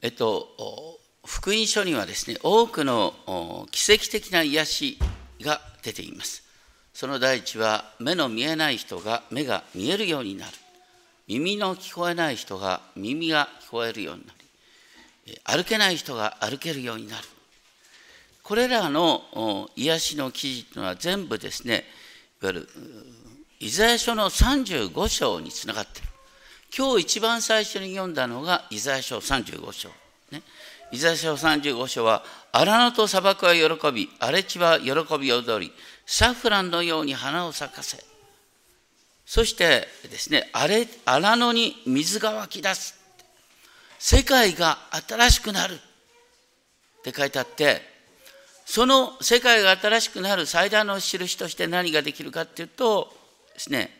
えっと、福音書にはですね、多くの奇跡的な癒しが出ています。その第一は、目の見えない人が目が見えるようになる。耳の聞こえない人が耳が聞こえるようになり、歩けない人が歩けるようになる。これらの癒しの記事というのは全部ですね、いわゆるイザヤ書の35章につながっている。今日一番最初に読んだのがイザヤ書35章。ね、イザヤ書35章は、荒野と砂漠は喜び、荒れ地は喜び踊り、サフランのように花を咲かせ。そしてですね、荒野に水が湧き出す。世界が新しくなる。って書いてあって、その世界が新しくなる最大の印として何ができるかっていうとですね、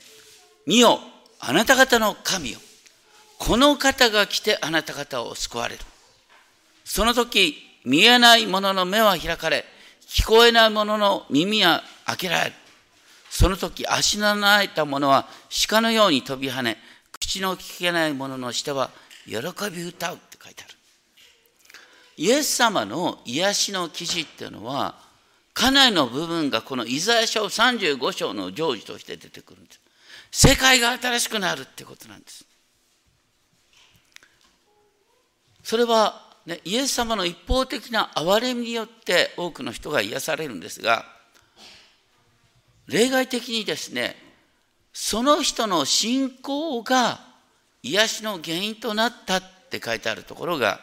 見よ、あなた方の神よ。この方が来てあなた方を救われる。その時、見えない者の目は開かれ、聞こえない者の耳は開けられる。その時、足の開いた者は鹿のように飛び跳ね、口の聞けない者の舌は喜び歌うって書いてある。イエス様の癒しの記事っていうのは、家内の部分がこのイザヤ書35章の成就として出てくるんです。世界が新しくなるってことなんです。それは、ね、イエス様の一方的な憐れみによって多くの人が癒されるんですが、例外的にですね、その人の信仰が癒しの原因となったって書いてあるところが、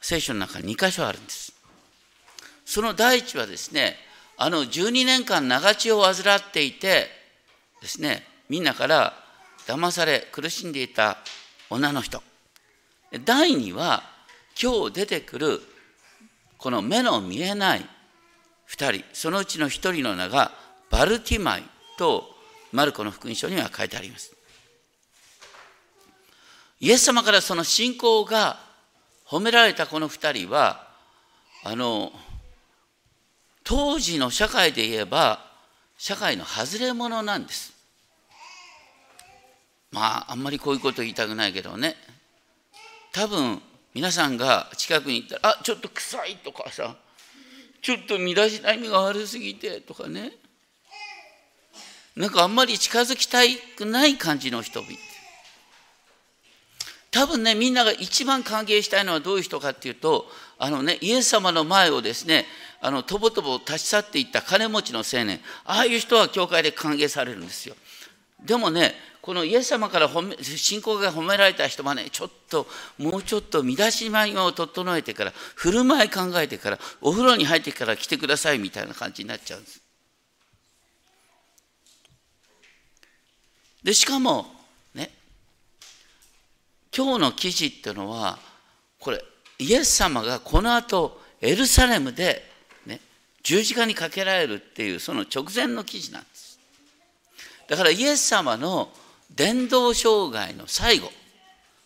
聖書の中に2箇所あるんです。その第一はですね、あの12年間長血を患っていてですね、みんなから騙され苦しんでいた女の人。第2は今日出てくるこの目の見えない2人、そのうちの1人の名がバルティマイとマルコの福音書には書いてあります。イエス様からその信仰が褒められたこの2人は、あの、当時の社会で言えば、社会の外れ者なんです。まあ、あんまりこういうこと言いたくないけどね。多分、皆さんが近くに行ったら、あ、ちょっと臭いとかさ、ちょっと身だしなみが悪すぎてとかね。なんかあんまり近づきたくない感じの人々。多分ね、みんなが一番歓迎したいのはどういう人かっていうと、あのね、イエス様の前をですね、あの、とぼとぼ立ち去っていった金持ちの青年、ああいう人は教会で歓迎されるんですよ。でもね、このイエス様から褒め信仰が褒められた人はね、ちょっと、もうちょっと身だしなみを整えてから、振る舞い考えてから、お風呂に入ってから来てくださいみたいな感じになっちゃうんです。で、しかも、ね、今日の記事っていうのは、これ、イエス様がこの後、エルサレムで、ね、十字架にかけられるっていう、その直前の記事なんです。だからイエス様の伝道障害の最後、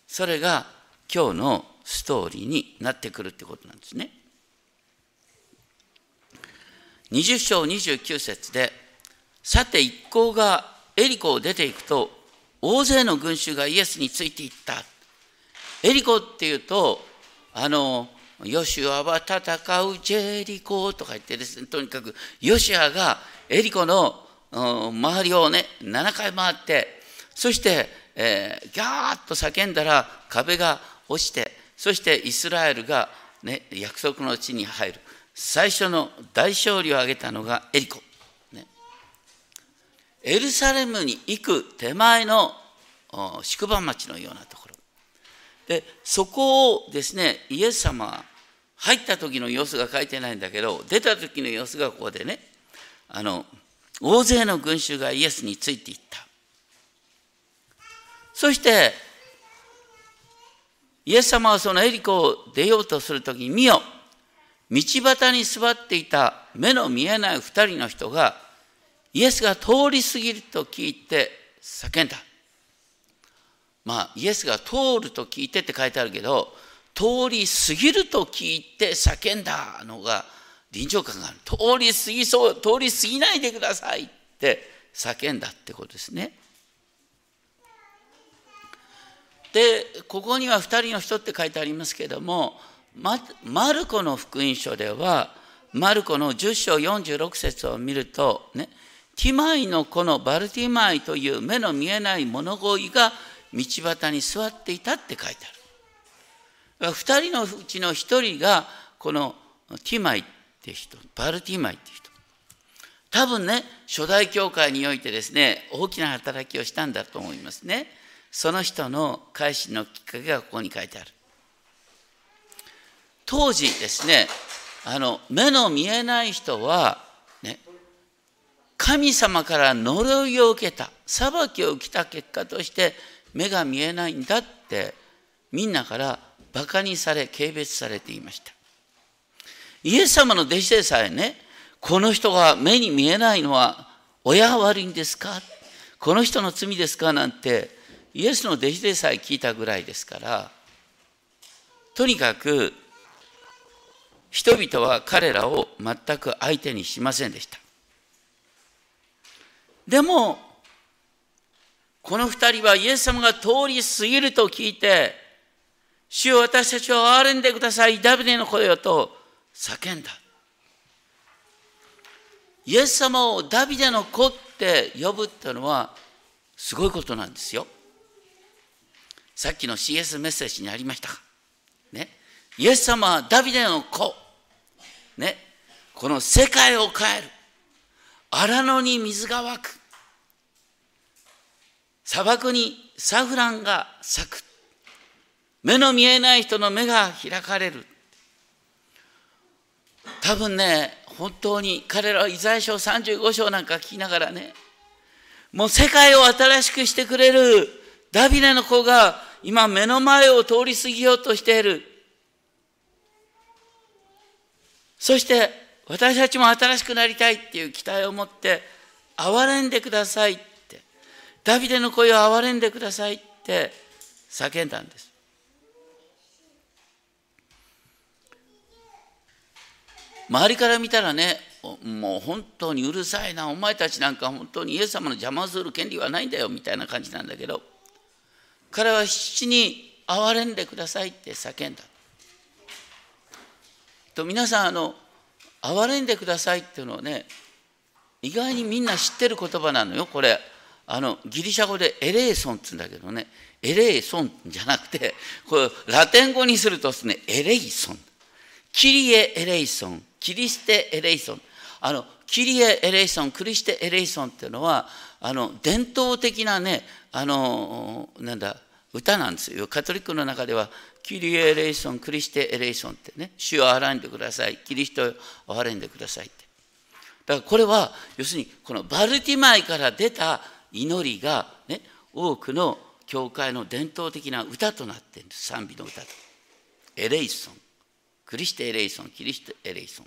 それが今日のストーリーになってくるってことなんですね。20章29節で、さて一行がエリコを出ていくと、大勢の群衆がイエスについていった。エリコっていうと、あの、ヨシュアは戦うジェリコとか言ってですね、とにかくヨシュアがエリコの周りをね、7回回って、そして、えー、ギャーッと叫んだら壁が落ちて、そしてイスラエルが、ね、約束の地に入る。最初の大勝利を挙げたのがエリコ。ねエルサレムに行く手前の宿場町のようなところでそこをですねイエス様入った時の様子が書いてないんだけど出た時の様子がここでねあの大勢の群衆がイエスについていったそしてイエス様はそのエリコを出ようとする時に見よ道端に座っていた目の見えない二人の人がイエスが通り過ぎると聞いて叫んだ。まあ、イエスが通ると聞いてって書いてあるけど、通り過ぎると聞いて叫んだのが臨場感がある。通り過ぎそう、通り過ぎないでくださいって叫んだってことですね。でここには2人の人って書いてありますけどもマルコの福音書ではマルコの10章46節を見るとねティマイの子のバルティマイという目の見えない物乞いが道端に座っていたって書いてある。2人のうちの1人がこのティマイって人バルティマイって人多分ね初代教会においてですね大きな働きをしたんだと思いますねその人の改心のきっかけがここに書いてある。当時ですねあの目の見えない人は、ね、神様から呪いを受けた裁きを受けた結果として目が見えないんだってみんなからバカにされ軽蔑されていました。イエス様の弟子でさえねこの人が目に見えないのは親が悪いんですか？この人の罪ですか？なんてイエスの弟子でさえ聞いたぐらいですからとにかく人々は彼らを全く相手にしませんでした。でもこの二人はイエス様が通り過ぎると聞いて主よ私たちを憐れんでくださいダビデの声よと叫んだ。イエス様をダビデの子って呼ぶっていうのはすごいことなんですよ。さっきの CS メッセージにありましたね？イエス様はダビデの子。ね？この世界を変える。荒野に水が湧く。砂漠にサフランが咲く。目の見えない人の目が開かれる。多分ね本当に彼らはイザヤ書35章なんか聞きながらねもう世界を新しくしてくれるダビデの子が今目の前を通り過ぎようとしている。そして私たちも新しくなりたいっていう期待を持って憐れんでくださいって。ダビデの声を憐れんでくださいって叫んだんです。周りから見たらねもう本当にうるさいなお前たちなんか本当にイエス様の邪魔をする権利はないんだよみたいな感じなんだけど。彼は必死に憐れんでくださいって叫んだ。と皆さんあの憐れんでくださいっていうのはね意外にみんな知ってる言葉なのよ。これあのギリシャ語でエレーソンって言うんだけどね。エレーソンじゃなくてこれラテン語にするとですねエレイソン。キリエ・エレイソン。キリステ・エレイソン。あのキリエ・エレイソンクリステ・エレイソンっていうのはあの伝統的なねあのなんだ歌なんですよ。カトリックの中ではキリエ・エレイソンクリステ・エレイソンってね主を憐んでくださいキリストを憐れんでくださいって。だからこれは要するにこのバルティマイから出た祈りがね多くの教会の伝統的な歌となっている。賛美の歌と。エレイソン。クリステ・エレイソンキリスト・エレイソン。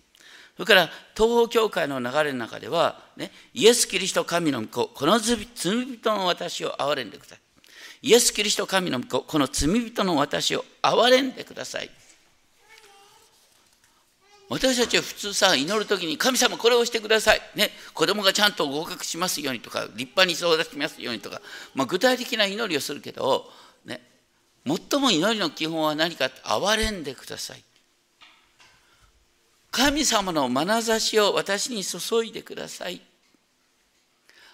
それから東方教会の流れの中では、ね、イエス・キリスト神の子この罪人の私を憐れんでください。イエス・キリスト神の子この罪人の私を憐れんでください。私たちは普通さ祈る時に神様これをしてください、ね、子供がちゃんと合格しますようにとか立派に育ちますようにとか、まあ、具体的な祈りをするけど、ね、最も祈りの基本は何か憐れんでください。神様の眼差しを私に注いでください。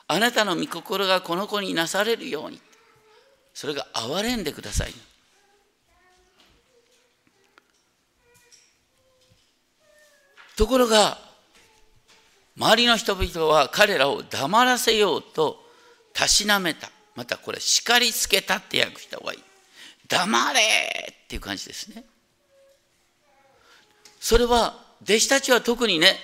あなたの御心がこの子になされるように。それが憐れんでください。ところが、周りの人々は彼らを黙らせようとたしなめた。またこれ、叱りつけたって訳した方がいい。黙れっていう感じですね。それは弟子たちは特にね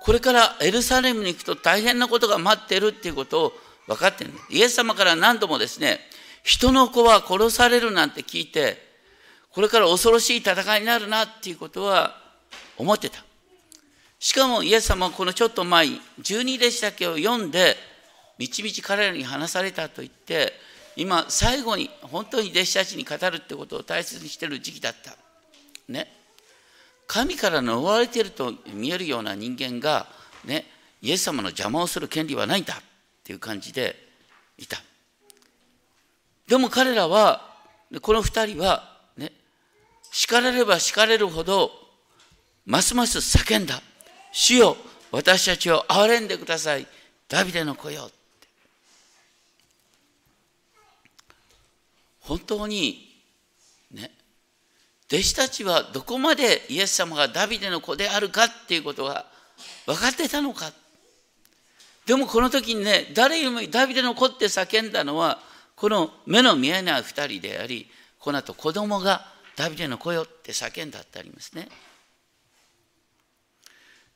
これからエルサレムに行くと大変なことが待ってるっていうことを分かってるイエス様から何度もですね人の子は殺されるなんて聞いてこれから恐ろしい戦いになるなっていうことは思ってた。しかもイエス様はこのちょっと前十二弟子だけを読んでみちみち彼らに話されたと言って今最後に本当に弟子たちに語るってことを大切にしてる時期だった。ね。神から呪われていると見えるような人間が、ね、イエス様の邪魔をする権利はないんだっていう感じでいた。でも彼らはこの二人はね叱られれば叱れるほどますます叫んだ「主よ私たちを憐れんでください。ダビデの子よ」本当に弟子たちはどこまでイエス様がダビデの子であるかっていうことが分かってたのか。でもこの時にね誰よりもダビデの子って叫んだのはこの目の見えない2人でありこの後子供がダビデの子よって叫んだってありますね。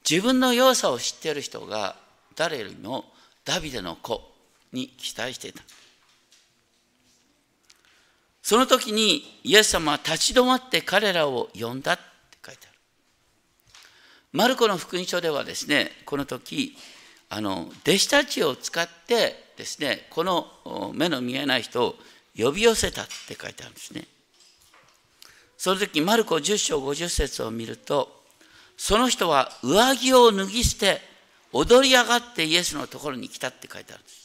自分の弱さを知っている人が誰よりもダビデの子に期待していた。その時にイエス様は立ち止まって彼らを呼んだって書いてある。マルコの福音書ではですね、この時、あの弟子たちを使ってですね、この目の見えない人を呼び寄せたって書いてあるんですね。その時、マルコ10章50節を見ると、その人は上着を脱ぎ捨て、踊り上がってイエスのところに来たって書いてあるんです。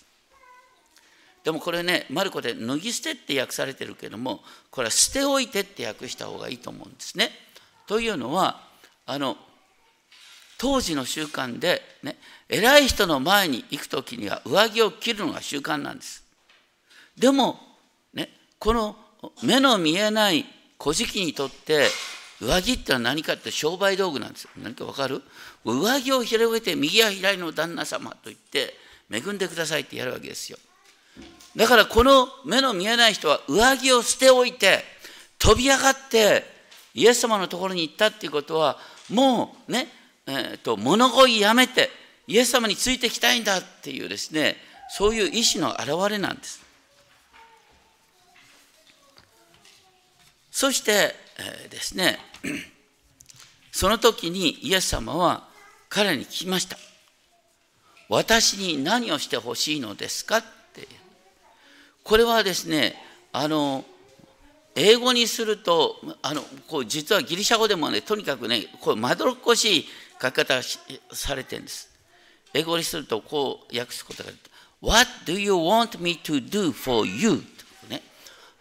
でもこれね、マルコで脱ぎ捨てって訳されてるけども、これは捨ておいてって訳した方がいいと思うんですね。というのは、あの、当時の習慣で、ね、偉い人の前に行く時には上着を着るのが習慣なんです。でも、ね、この目の見えない古事記にとって上着ってのは何かって商売道具なんですよ。何かわかる？上着を広げて右や左の旦那様と言って恵んでくださいってやるわけですよ。だからこの目の見えない人は上着を捨ておいて飛び上がってイエス様のところに行ったっていうことはもうね、えーと、物乞いやめてイエス様についてきたいんだっていうですねそういう意志の表れなんです。そして、えー、ですね その時にイエス様は彼に聞きました。私に何をしてほしいのですか？ってこれはですねあの英語にするとあのこう実はギリシャ語でもねとにかくねこうまどろっこしい書き方されてるんです。英語にするとこう訳すことが What do you want me to do for you? ね、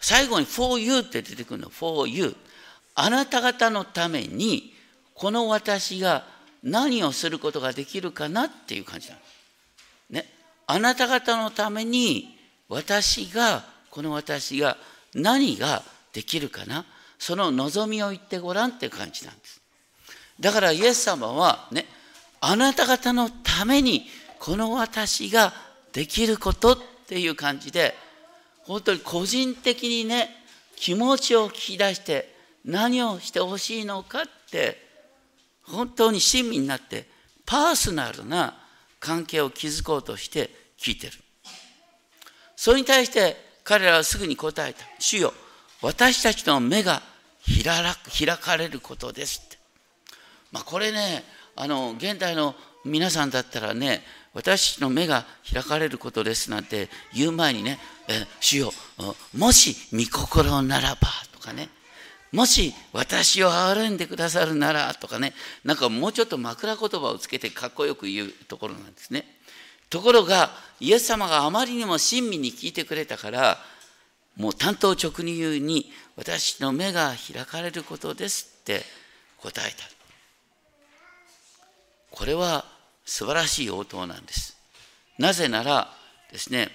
最後に for you って出てくるの for you あなた方のためにこの私が何をすることができるかなっていう感じなの。ね、あなた方のために私がこの私が何ができるかな？その望みを言ってごらんって感じなんです。だからイエス様はねあなた方のためにこの私ができることっていう感じで本当に個人的にね気持ちを聞き出して何をしてほしいのかって本当に親身になってパーソナルな関係を築こうとして聞いてる。それに対して彼らはすぐに答えた。主よ、私たちの目が開かれることですって。まあ、これね、あの、現代の皆さんだったらね、私の目が開かれることですなんて言う前にね、え主よ、もし御心ならばとかね、もし私を憐れんでくださるならとかね、なんかもうちょっと枕言葉をつけてかっこよく言うところなんですね。ところがイエス様があまりにも親身に聞いてくれたからもう単刀直入に私の目が開かれることですって答えた。これは素晴らしい応答なんです。なぜならですね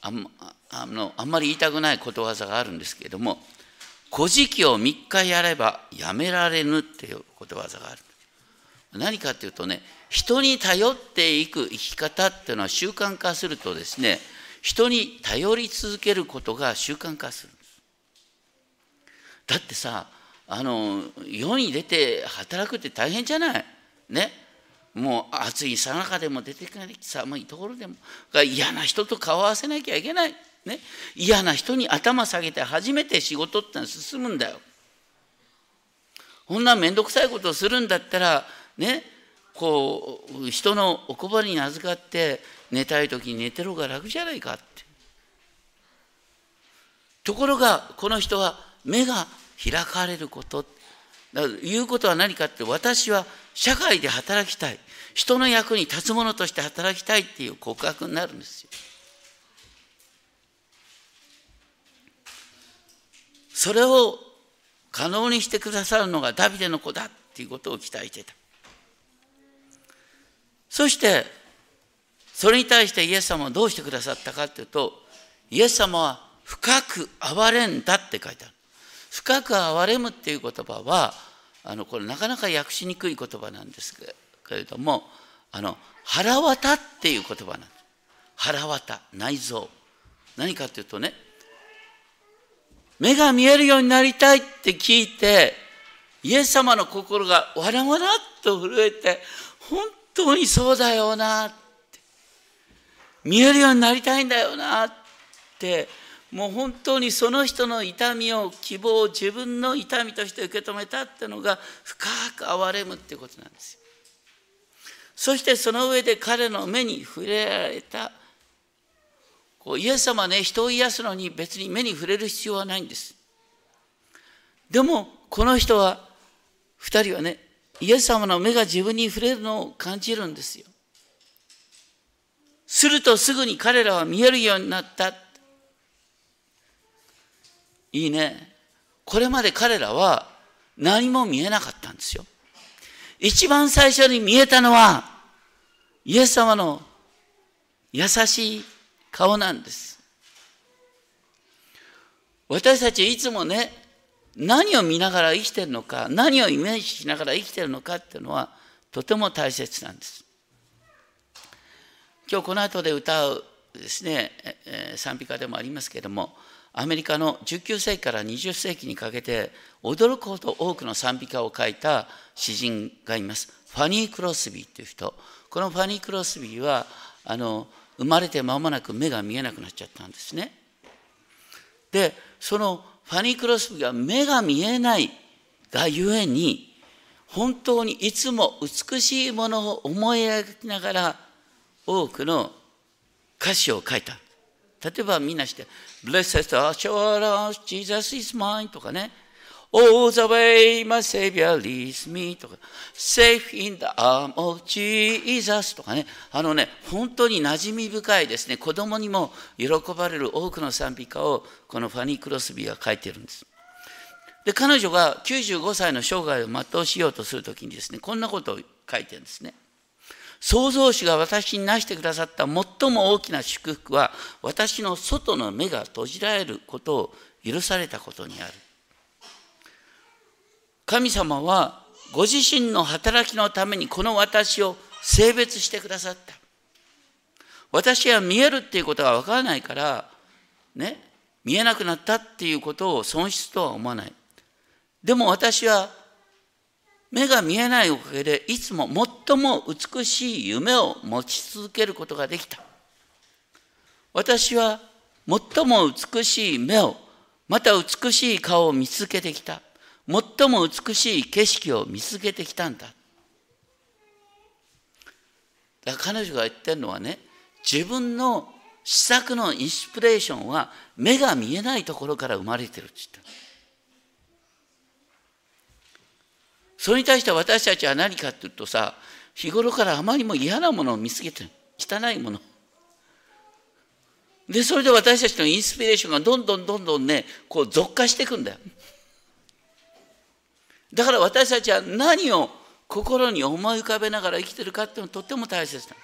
あんあのあんまり言いたくないことわざがあるんですけれども「古事記を3日やればやめられぬ」っていうことわざがある。何かっていうとね人に頼っていく生き方っていうのは習慣化するとですね人に頼り続けることが習慣化するんです。だってさあの世に出て働くって大変じゃない？ね？もう暑いさなかでも出てかない寒いところでも。嫌な人と顔合わせなきゃいけない、ね、嫌な人に頭下げて初めて仕事ってのは進むんだよ。こんな面倒くさいことをするんだったらねこう人のおこぼれに預かって寝たい時に寝てる方が楽じゃないかって。ところがこの人は目が開かれること。だ言うことは何かって私は社会で働きたい。人の役に立つ者として働きたいっていう告白になるんですよ。それを可能にしてくださるのがダビデの子だっていうことを期待してた。そしてそれに対してイエス様はどうしてくださったかっていうとイエス様は深く憐れんだって書いてある。深く憐れむっていう言葉はあのこれなかなか訳しにくい言葉なんですけれどもあの腹渡っていう言葉なんです。腹渡内臓何かっていうとね目が見えるようになりたいって聞いてイエス様の心がわらわらっと震えて本当にそうだよなって見えるようになりたいんだよなってもう本当にその人の痛みを希望を自分の痛みとして受け止めたってのが深く憐れむってことなんですよ。そしてその上で彼の目に触れられたこうイエス様ね人を癒すのに別に目に触れる必要はないんです。でもこの人は2人はねイエス様の目が自分に触れるのを感じるんですよ。するとすぐに彼らは見えるようになった。いいね。これまで彼らは何も見えなかったんですよ。一番最初に見えたのはイエス様の優しい顔なんです。私たちいつもね何を見ながら生きてるのか何をイメージしながら生きてるのかっていうのはとても大切なんです。今日この後で歌うですね、賛美歌でもありますけれどもアメリカの19世紀から20世紀にかけて驚くほど多くの賛美歌を書いた詩人がいます。ファニー・クロスビーという人。このファニー・クロスビーはあの生まれて間もなく目が見えなくなっちゃったんですね。でそのファニー・クロスビーは目が見えないがゆえに本当にいつも美しいものを思い描きながら多くの歌詞を書いた。例えばみんなして「Blessed assurance Jesus is mine」とかね All the way my Savior leads me とか Safe in the arm of Jesus とかね。あのね本当に馴染み深いですね。子供にも喜ばれる多くの賛美歌をこのファニー・クロスビーは書いてるんです。で彼女が95歳の生涯を全うしようとするときにですねこんなことを書いてるんですね。創造主が私になしてくださった最も大きな祝福は私の外の目が閉じられることを許されたことにある。神様はご自身の働きのためにこの私を性別してくださった。私は見えるっていうことがわからないから、ね、見えなくなったっていうことを損失とは思わない。でも私は目が見えないおかげでいつも最も美しい夢を持ち続けることができた。私は最も美しい目を、また美しい顔を見続けてきた。最も美しい景色を見つけてきたんだ。だ彼女が言ってるのはね、自分の施策のインスピレーションは目が見えないところから生まれてるって言った。それに対して私たちは何かっていうとさ、日頃からあまりも嫌なものを見つけてる。汚いもの。で、それで私たちのインスピレーションがどんどんどんどんね、こう増加していくんだよ。だから私たちは何を心に思い浮かべながら生きてるかっていうのはとっても大切だ。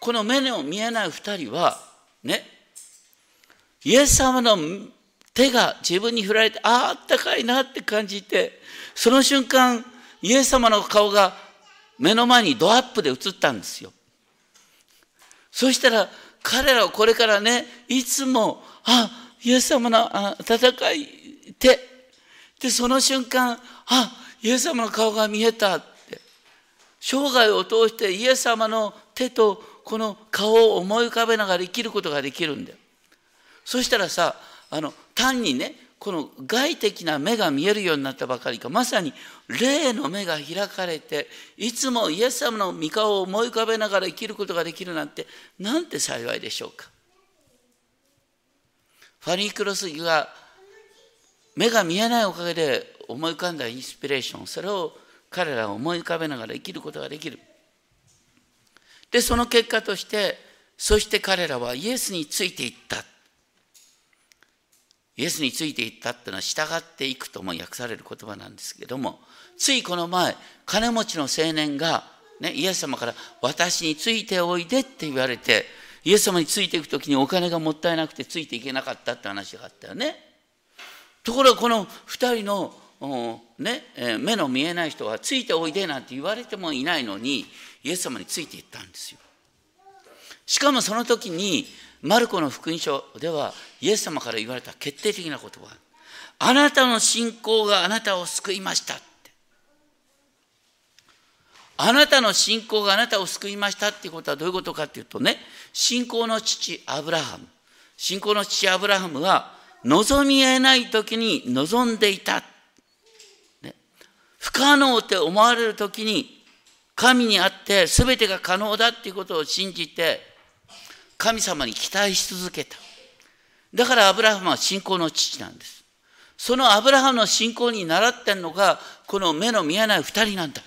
この目の見えない二人は、ね、イエス様の手が自分に振られて、ああ、あったかいなって感じて、その瞬間、イエス様の顔が目の前にドアップで映ったんですよ。そしたら、彼らはこれからね、いつも、あ、イエス様の温かい手、で、その瞬間、あイエス様の顔が見えたって。生涯を通してイエス様の手とこの顔を思い浮かべながら生きることができるんだよ。そしたらさあの単にねこの外的な目が見えるようになったばかりか。まさに霊の目が開かれていつもイエス様の御顔を思い浮かべながら生きることができるなんてなんて幸いでしょうか。ファニー・クロスが目が見えないおかげで思い浮かんだインスピレーションそれを彼らは思い浮かべながら生きることができるでその結果としてそして彼らはイエスについていったイエスについていったっていうのは従っていくとも訳される言葉なんですけどもついこの前金持ちの青年が、ね、イエス様から「私についておいで」って言われてイエス様についていく時にお金がもったいなくてついていけなかったって話があったよね。ところがこの2人のね、目の見えない人はついておいでなんて言われてもいないのにイエス様についていったんですよ。しかもその時にマルコの福音書ではイエス様から言われた決定的な言葉。あなたの信仰があなたを救いましたって。あなたの信仰があなたを救いましたっていうことはどういうことかっていうとね信仰の父アブラハム。信仰の父アブラハムは望みえない時に望んでいたね不可能って思われる時に神にあって全てが可能だっていうことを信じて神様に期待し続けた。だからアブラハムは信仰の父なんです。そのアブラハムの信仰に習ってんのがこの目の見えない二人なんだ。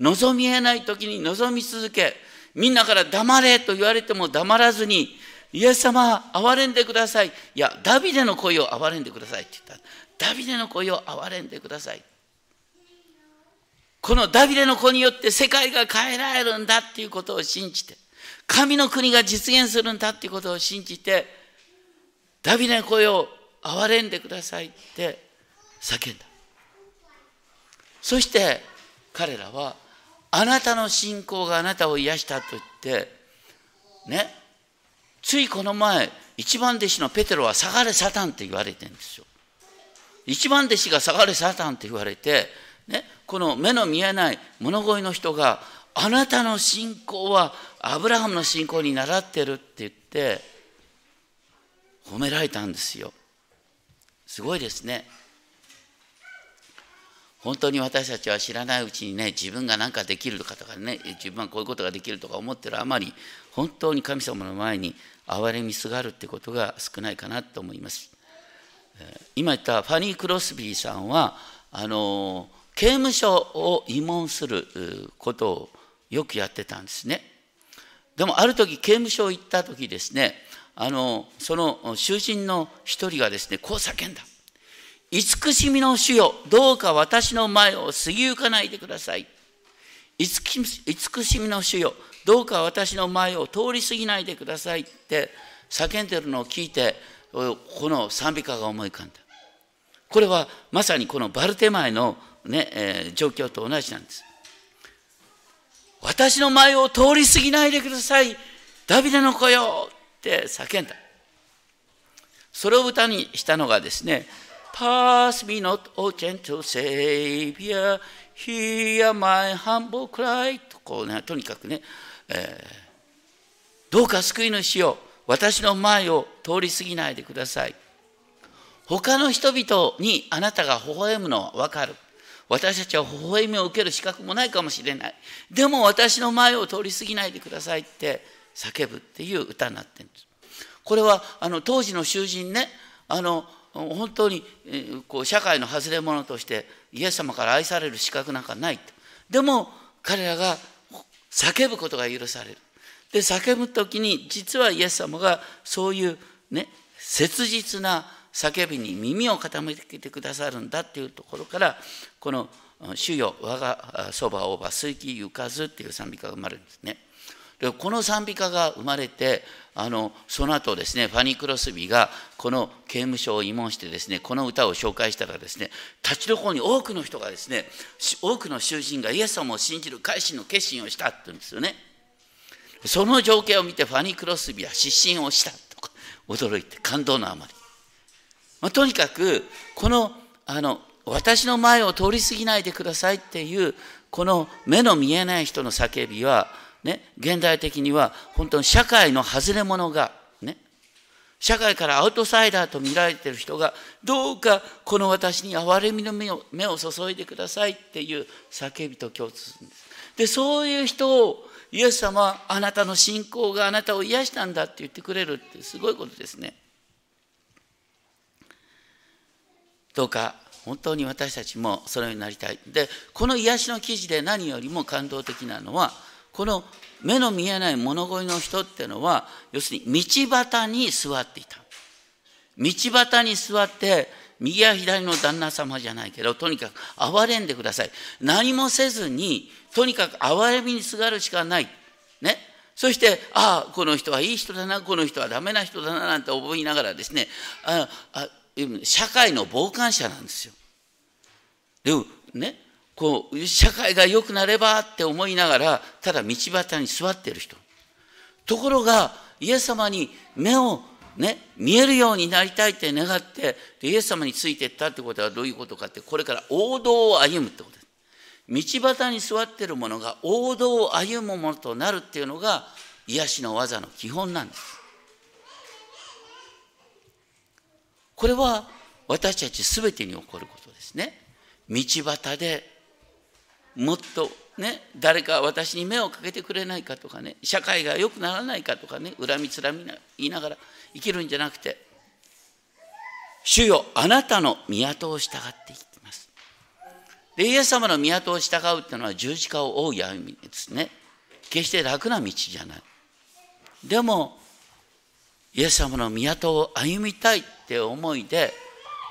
望みえない時に望み続けみんなから黙れと言われても黙らずにイエス様憐れんでください。いやダビデの声を憐れんでくださいって言った。ダビデの子よ憐れんでください。このダビデの子によって世界が変えられるんだっていうことを信じて神の国が実現するんだっていうことを信じてダビデの子よ憐れんでくださいって叫んだ。そして彼らはあなたの信仰があなたを癒したと言ってねついこの前一番弟子のペテロは下がれサタンって言われてるんですよ一番弟子が下がれサタンって言われて、ね、この目の見えない物乞いの人があなたの信仰はアブラハムの信仰に倣ってるって言って褒められたんですよ。すごいですね。本当に私たちは知らないうちにね自分が何かできるとかとかね自分はこういうことができるとか思ってるあまり本当に神様の前に憐れみすがるってことが少ないかなと思います。今言ったファニー・クロスビーさんはあの刑務所を慰問することをよくやってたんですね。でもある時刑務所行った時ですねあのその囚人の一人がですねこう叫んだ「慈しみの主よどうか私の前を過ぎゆかないでください」「慈しみの主よどうか私の前を通り過ぎないでください」って叫んでるのを聞いてこの賛美歌が思い浮かんだ。これはまさにこのバルテマイの、ねえー、状況と同じなんです。私の前を通り過ぎないでくださいダビデの子よって叫んだ。それを歌にしたのがですね Pass me not, O gentle Savior, hear my humble cry とこうね、とにかくね、えー、どうか救い主よ私の前を通り過ぎないでください。他の人々にあなたが微笑むのはわかる。私たちは微笑みを受ける資格もないかもしれない。でも私の前を通り過ぎないでくださいって叫ぶっていう歌になってるんです。これはあの当時の囚人ね、あの本当にこう社会の外れ者としてイエス様から愛される資格なんかないと。でも彼らが叫ぶことが許される。で叫ぶ時に実はイエス様がそういうね切実な叫びに耳を傾けてくださるんだっていうところからこの「主よ我がそばをば水気ゆかず」っていう賛美歌が生まれるんですね。でこの賛美歌が生まれてあのその後ですねファニー・クロスビーがこの刑務所を慰問してですねこの歌を紹介したらですね立ちどころに多くの人がですね多くの囚人がイエス様を信じる改心の決心をしたって言うんですよね。その情景を見てファニー・クロスビーは失神をしたとか驚いて感動のあまり、まあ、とにかくこのあの私の前を通り過ぎないでくださいっていうこの目の見えない人の叫びはね現代的には本当に社会の外れ者がね社会からアウトサイダーと見られている人がどうかこの私に憐れみの目を目を注いでくださいっていう叫びと共通するんです。でそういう人をイエス様はあなたの信仰があなたを癒したんだって言ってくれるってすごいことですね。どうか本当に私たちもそのようになりたい。で、この癒しの記事で何よりも感動的なのは、この目の見えない物乞いの人っていうのは、要するに道端に座っていた。道端に座って右や左の旦那様じゃないけどとにかく憐れんでください。何もせずにとにかく憐れみにすがるしかない。ね。そしてああこの人はいい人だなこの人はダメな人だななんて思いながらですねああ社会の傍観者なんですよ。でもね。こう社会が良くなればって思いながらただ道端に座ってる人。ところがイエス様に目をね見えるようになりたいって願ってイエス様についていったってことはどういうことかってこれから王道を歩むってことです。道端に座ってるものが王道を歩むものとなるっていうのが癒しの技の基本なんです。これは私たち全てに起こることですね。道端でもっとね誰か私に目をかけてくれないかとかね社会が良くならないかとかね恨みつらみ言いながら生きるんじゃなくて主よあなたの都を従っていきます。でイエス様の都を従うっていうのは十字架を追う歩みですね。決して楽な道じゃない。でもイエス様の都を歩みたいって思いで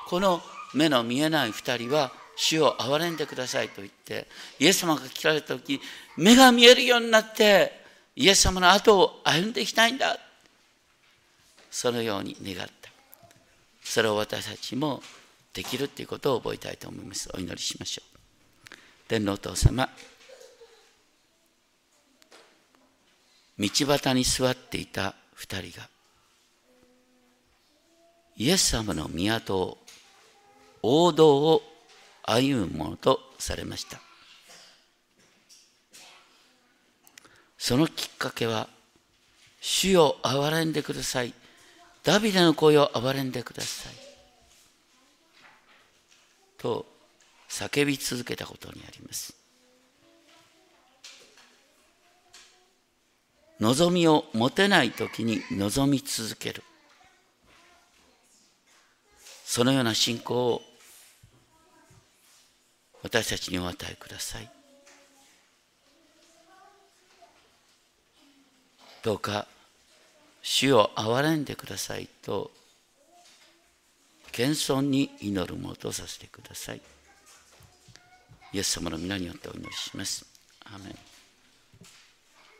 この目の見えない二人は主を憐れんでくださいと言ってイエス様が聞かれた時目が見えるようになってイエス様の後を歩んでいきたいんだ。そのように願った。それを私たちもできるということを覚えたいと思います。お祈りしましょう。天皇お父様道端に座っていた二人がイエス様の都を王道を歩むものとされました。そのきっかけは「主よ憐れんでください」「ダビデの声を憐れんでください」と叫び続けたことにあります。望みを持てない時に望み続ける。そのような信仰を私たちにお与えください。どうか主を憐れんでくださいと謙遜に祈るものとさせてください。イエス様の皆によってお祈りします。アメン。